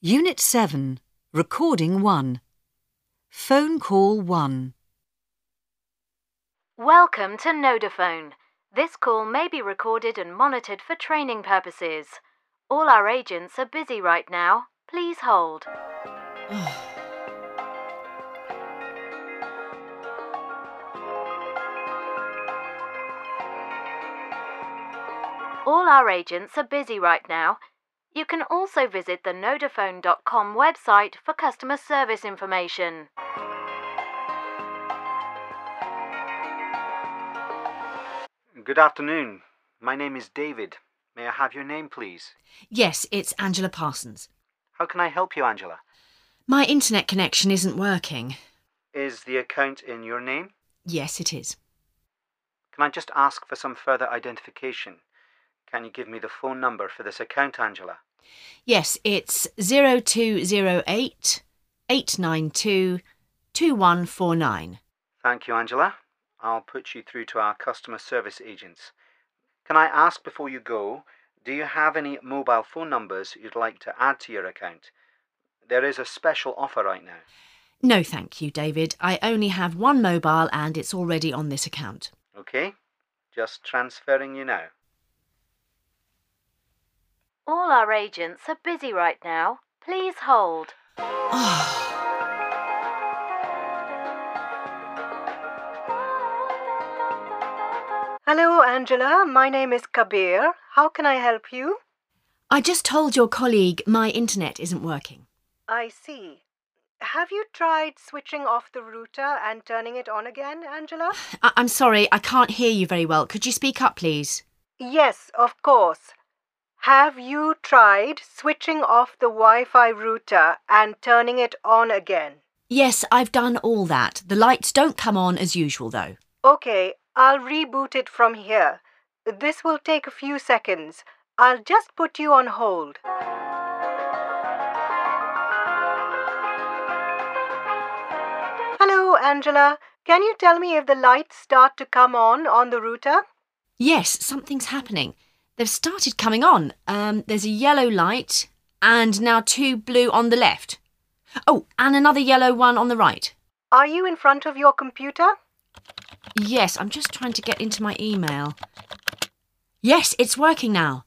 Unit 7, Recording 1. Phone call 1. Welcome to Nodaphone. This call may be recorded and monitored for training purposes. All our agents are busy right now. Please hold. All our agents are busy right now. You can also visit the Nodaphone.com website for customer service information. Good afternoon. My name is David. May I have your name, please? Yes, it's Angela Parsons. How can I help you, Angela? My internet connection isn't working. Is the account in your name? Yes, it is. Can I just ask for some further identification? Can you give me the phone number for this account, Angela? Yes, it's 0208 892 2149. Thank you, Angela. I'll put you through to our customer service agents. Can I ask before you go, do you have any mobile phone numbers you'd like to add to your account? There is a special offer right now. No, thank you, David. I only have one mobile and it's already on this account. Okay? Just transferring you now. All our agents are busy right now. Please hold. Hello, Angela. My name is Kabir. How can I help you? I just told your colleague my internet isn't working. I see. Have you tried switching off the router and turning it on again, Angela? I- I'm sorry, I can't hear you very well. Could you speak up, please? Yes, of course. Have you tried switching off the Wi Fi router and turning it on again? Yes, I've done all that. The lights don't come on as usual, though. Okay, I'll reboot it from here. This will take a few seconds. I'll just put you on hold. Hello, Angela. Can you tell me if the lights start to come on on the router? Yes, something's happening. They've started coming on. Um, there's a yellow light and now two blue on the left. Oh, and another yellow one on the right. Are you in front of your computer? Yes, I'm just trying to get into my email. Yes, it's working now.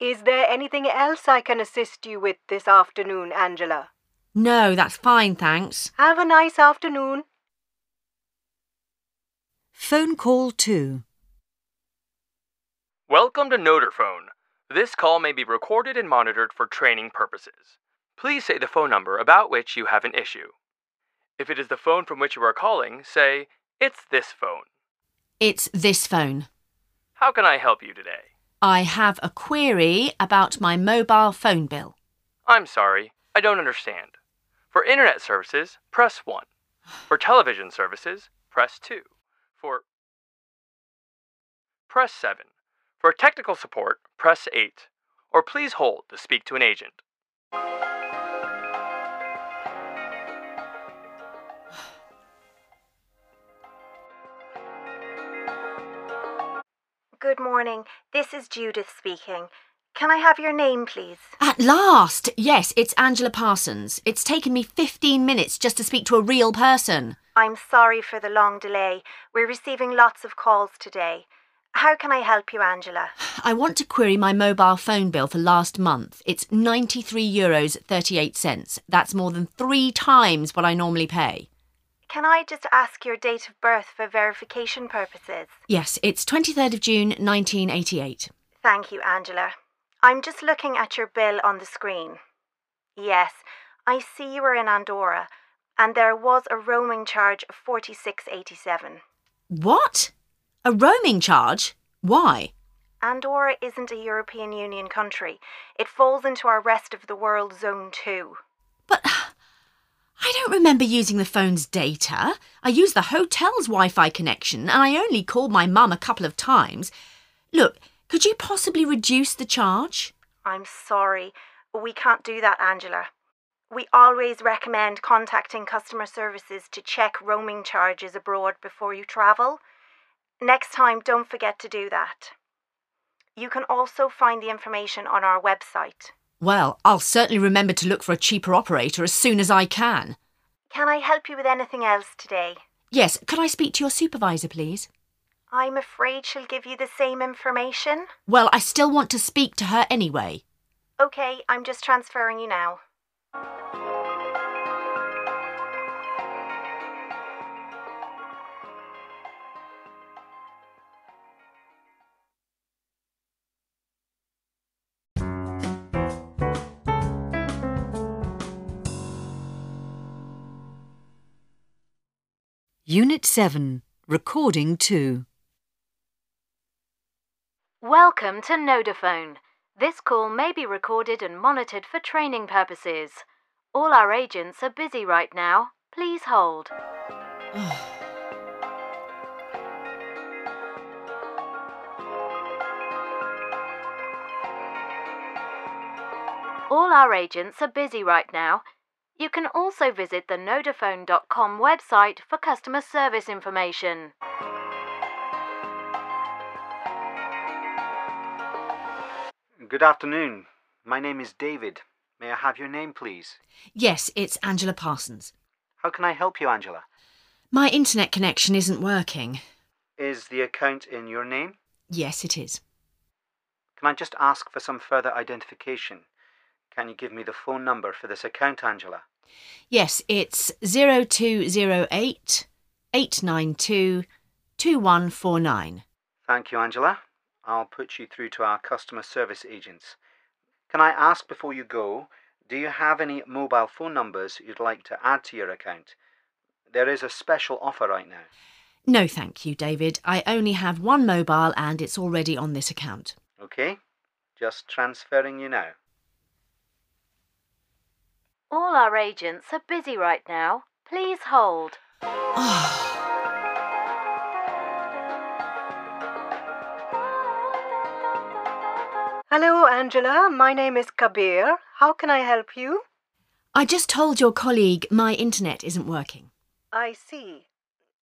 Is there anything else I can assist you with this afternoon, Angela? No, that's fine, thanks. Have a nice afternoon. Phone call 2. Welcome to Nodaphone. This call may be recorded and monitored for training purposes. Please say the phone number about which you have an issue. If it is the phone from which you are calling, say, It's this phone. It's this phone. How can I help you today? I have a query about my mobile phone bill. I'm sorry, I don't understand. For internet services, press 1. For television services, press 2. For press 7. For technical support, press 8. Or please hold to speak to an agent. Good morning. This is Judith speaking. Can I have your name, please? At last! Yes, it's Angela Parsons. It's taken me 15 minutes just to speak to a real person. I'm sorry for the long delay. We're receiving lots of calls today. How can I help you, Angela? I want to query my mobile phone bill for last month. It's 93 euros 38 cents. That's more than three times what I normally pay. Can I just ask your date of birth for verification purposes? Yes, it's 23rd of June 1988. Thank you, Angela. I'm just looking at your bill on the screen. Yes, I see you were in Andorra, and there was a roaming charge of 46.87. What? A roaming charge? Why? Andorra isn't a European Union country. It falls into our rest of the world zone too. But I don't remember using the phone's data. I used the hotel's Wi Fi connection and I only called my mum a couple of times. Look, could you possibly reduce the charge? I'm sorry. We can't do that, Angela. We always recommend contacting customer services to check roaming charges abroad before you travel. Next time, don't forget to do that. You can also find the information on our website. Well, I'll certainly remember to look for a cheaper operator as soon as I can. Can I help you with anything else today? Yes, could I speak to your supervisor, please? I'm afraid she'll give you the same information. Well, I still want to speak to her anyway. Okay, I'm just transferring you now. Unit 7, Recording 2. Welcome to Nodaphone. This call may be recorded and monitored for training purposes. All our agents are busy right now. Please hold. All our agents are busy right now. You can also visit the Nodaphone.com website for customer service information. Good afternoon. My name is David. May I have your name, please? Yes, it's Angela Parsons. How can I help you, Angela? My internet connection isn't working. Is the account in your name? Yes, it is. Can I just ask for some further identification? Can you give me the phone number for this account, Angela? Yes, it's 0208 892 2149. Thank you, Angela. I'll put you through to our customer service agents. Can I ask before you go, do you have any mobile phone numbers you'd like to add to your account? There is a special offer right now. No, thank you, David. I only have one mobile and it's already on this account. Okay? Just transferring you now. All our agents are busy right now. Please hold. Hello, Angela. My name is Kabir. How can I help you? I just told your colleague my internet isn't working. I see.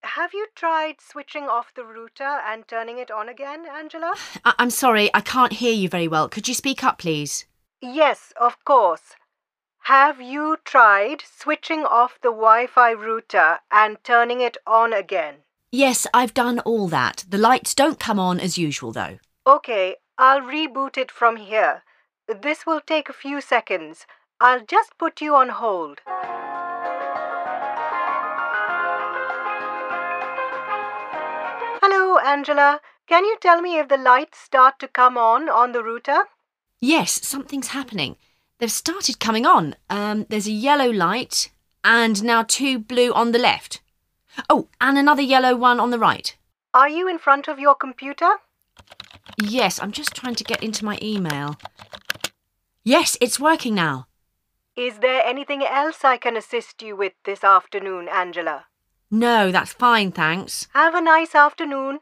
Have you tried switching off the router and turning it on again, Angela? I- I'm sorry, I can't hear you very well. Could you speak up, please? Yes, of course. Have you tried switching off the Wi Fi router and turning it on again? Yes, I've done all that. The lights don't come on as usual, though. Okay, I'll reboot it from here. This will take a few seconds. I'll just put you on hold. Hello, Angela. Can you tell me if the lights start to come on on the router? Yes, something's happening. They've started coming on. Um, there's a yellow light and now two blue on the left. Oh, and another yellow one on the right. Are you in front of your computer? Yes, I'm just trying to get into my email. Yes, it's working now. Is there anything else I can assist you with this afternoon, Angela? No, that's fine, thanks. Have a nice afternoon.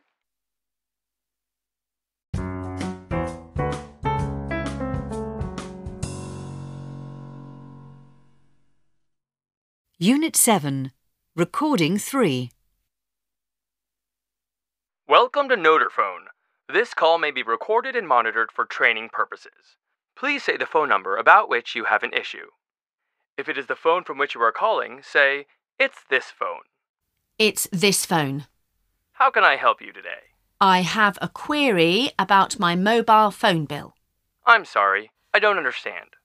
Unit 7, Recording 3. Welcome to Nodaphone. This call may be recorded and monitored for training purposes. Please say the phone number about which you have an issue. If it is the phone from which you are calling, say, It's this phone. It's this phone. How can I help you today? I have a query about my mobile phone bill. I'm sorry, I don't understand.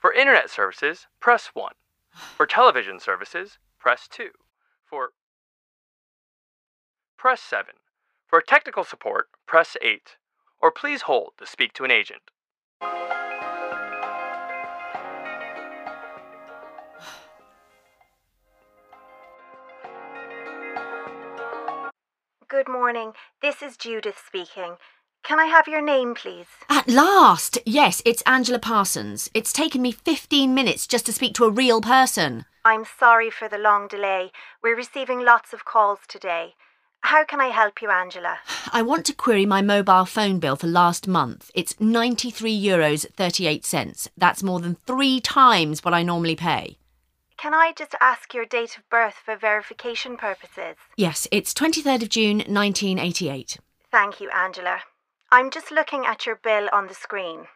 For internet services, press 1. For television services, press 2. For press 7. For technical support, press 8. Or please hold to speak to an agent. Good morning. This is Judith speaking. Can I have your name, please? At last! Yes, it's Angela Parsons. It's taken me 15 minutes just to speak to a real person. I'm sorry for the long delay. We're receiving lots of calls today. How can I help you, Angela? I want to query my mobile phone bill for last month. It's 93 euros 38 cents. That's more than three times what I normally pay. Can I just ask your date of birth for verification purposes? Yes, it's 23rd of June 1988. Thank you, Angela. I'm just looking at your bill on the screen.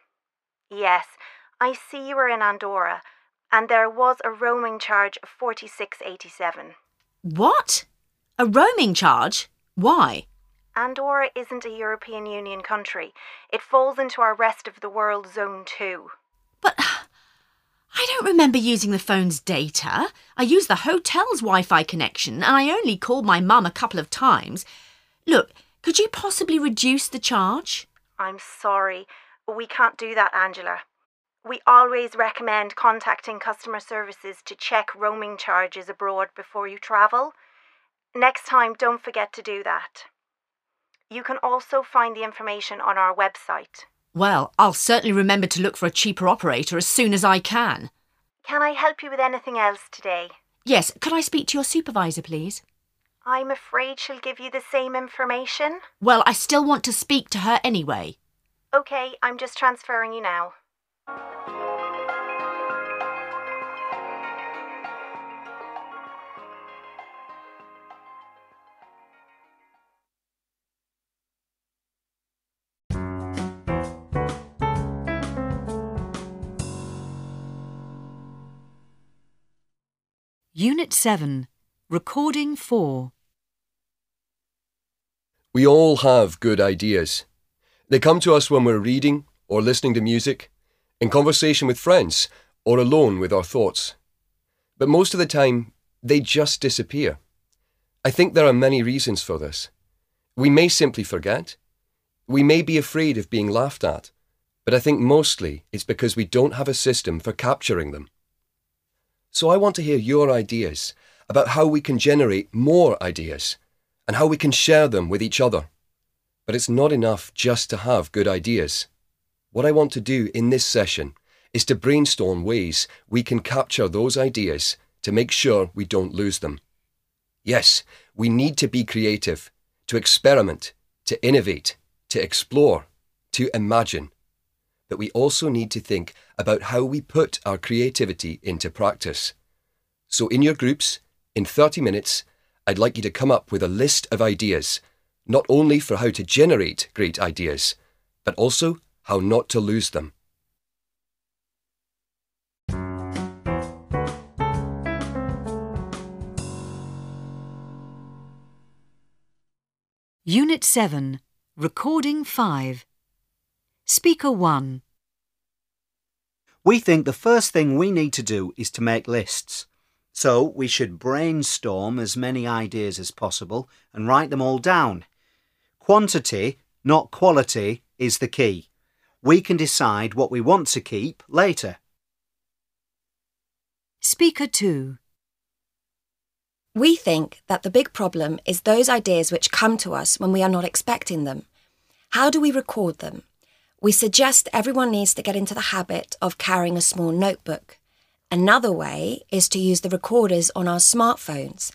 Yes, I see you were in Andorra, and there was a roaming charge of 46.87. What? A roaming charge? Why? Andorra isn't a European Union country. It falls into our rest of the world zone too. But I don't remember using the phone's data. I used the hotel's Wi Fi connection and I only called my mum a couple of times. Look, could you possibly reduce the charge? I'm sorry. We can't do that, Angela. We always recommend contacting customer services to check roaming charges abroad before you travel. Next time, don't forget to do that. You can also find the information on our website. Well, I'll certainly remember to look for a cheaper operator as soon as I can. Can I help you with anything else today? Yes, could I speak to your supervisor, please? I'm afraid she'll give you the same information. Well, I still want to speak to her anyway. Okay, I'm just transferring you now. Unit 7. Recording 4. We all have good ideas. They come to us when we're reading or listening to music, in conversation with friends, or alone with our thoughts. But most of the time, they just disappear. I think there are many reasons for this. We may simply forget. We may be afraid of being laughed at. But I think mostly it's because we don't have a system for capturing them. So I want to hear your ideas about how we can generate more ideas and how we can share them with each other. But it's not enough just to have good ideas. What I want to do in this session is to brainstorm ways we can capture those ideas to make sure we don't lose them. Yes, we need to be creative, to experiment, to innovate, to explore, to imagine. But we also need to think about how we put our creativity into practice. So, in your groups, in 30 minutes, I'd like you to come up with a list of ideas, not only for how to generate great ideas, but also how not to lose them. Unit 7. Recording 5. Speaker 1. We think the first thing we need to do is to make lists. So we should brainstorm as many ideas as possible and write them all down. Quantity, not quality, is the key. We can decide what we want to keep later. Speaker 2. We think that the big problem is those ideas which come to us when we are not expecting them. How do we record them? We suggest everyone needs to get into the habit of carrying a small notebook. Another way is to use the recorders on our smartphones.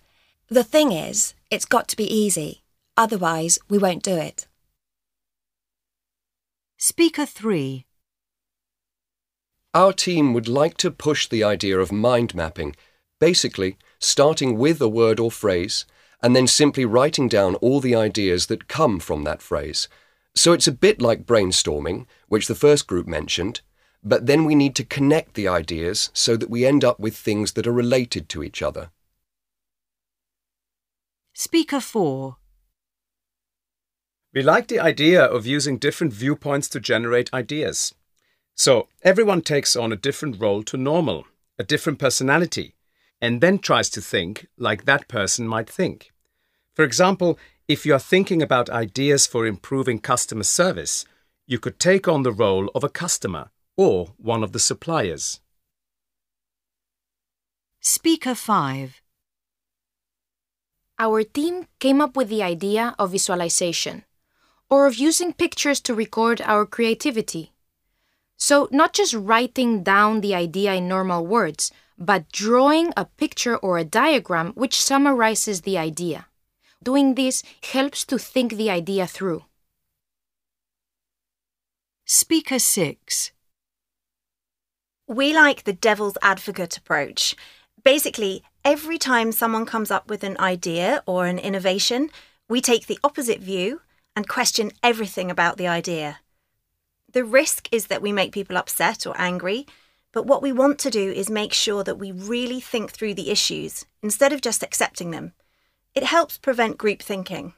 The thing is, it's got to be easy, otherwise, we won't do it. Speaker 3. Our team would like to push the idea of mind mapping, basically, starting with a word or phrase, and then simply writing down all the ideas that come from that phrase. So it's a bit like brainstorming, which the first group mentioned, but then we need to connect the ideas so that we end up with things that are related to each other. Speaker 4. We like the idea of using different viewpoints to generate ideas. So everyone takes on a different role to normal, a different personality, and then tries to think like that person might think. For example, if you are thinking about ideas for improving customer service, you could take on the role of a customer or one of the suppliers. Speaker 5. Our team came up with the idea of visualization, or of using pictures to record our creativity. So, not just writing down the idea in normal words, but drawing a picture or a diagram which summarizes the idea. Doing this helps to think the idea through. Speaker 6. We like the devil's advocate approach. Basically, every time someone comes up with an idea or an innovation, we take the opposite view and question everything about the idea. The risk is that we make people upset or angry, but what we want to do is make sure that we really think through the issues instead of just accepting them. It helps prevent group thinking.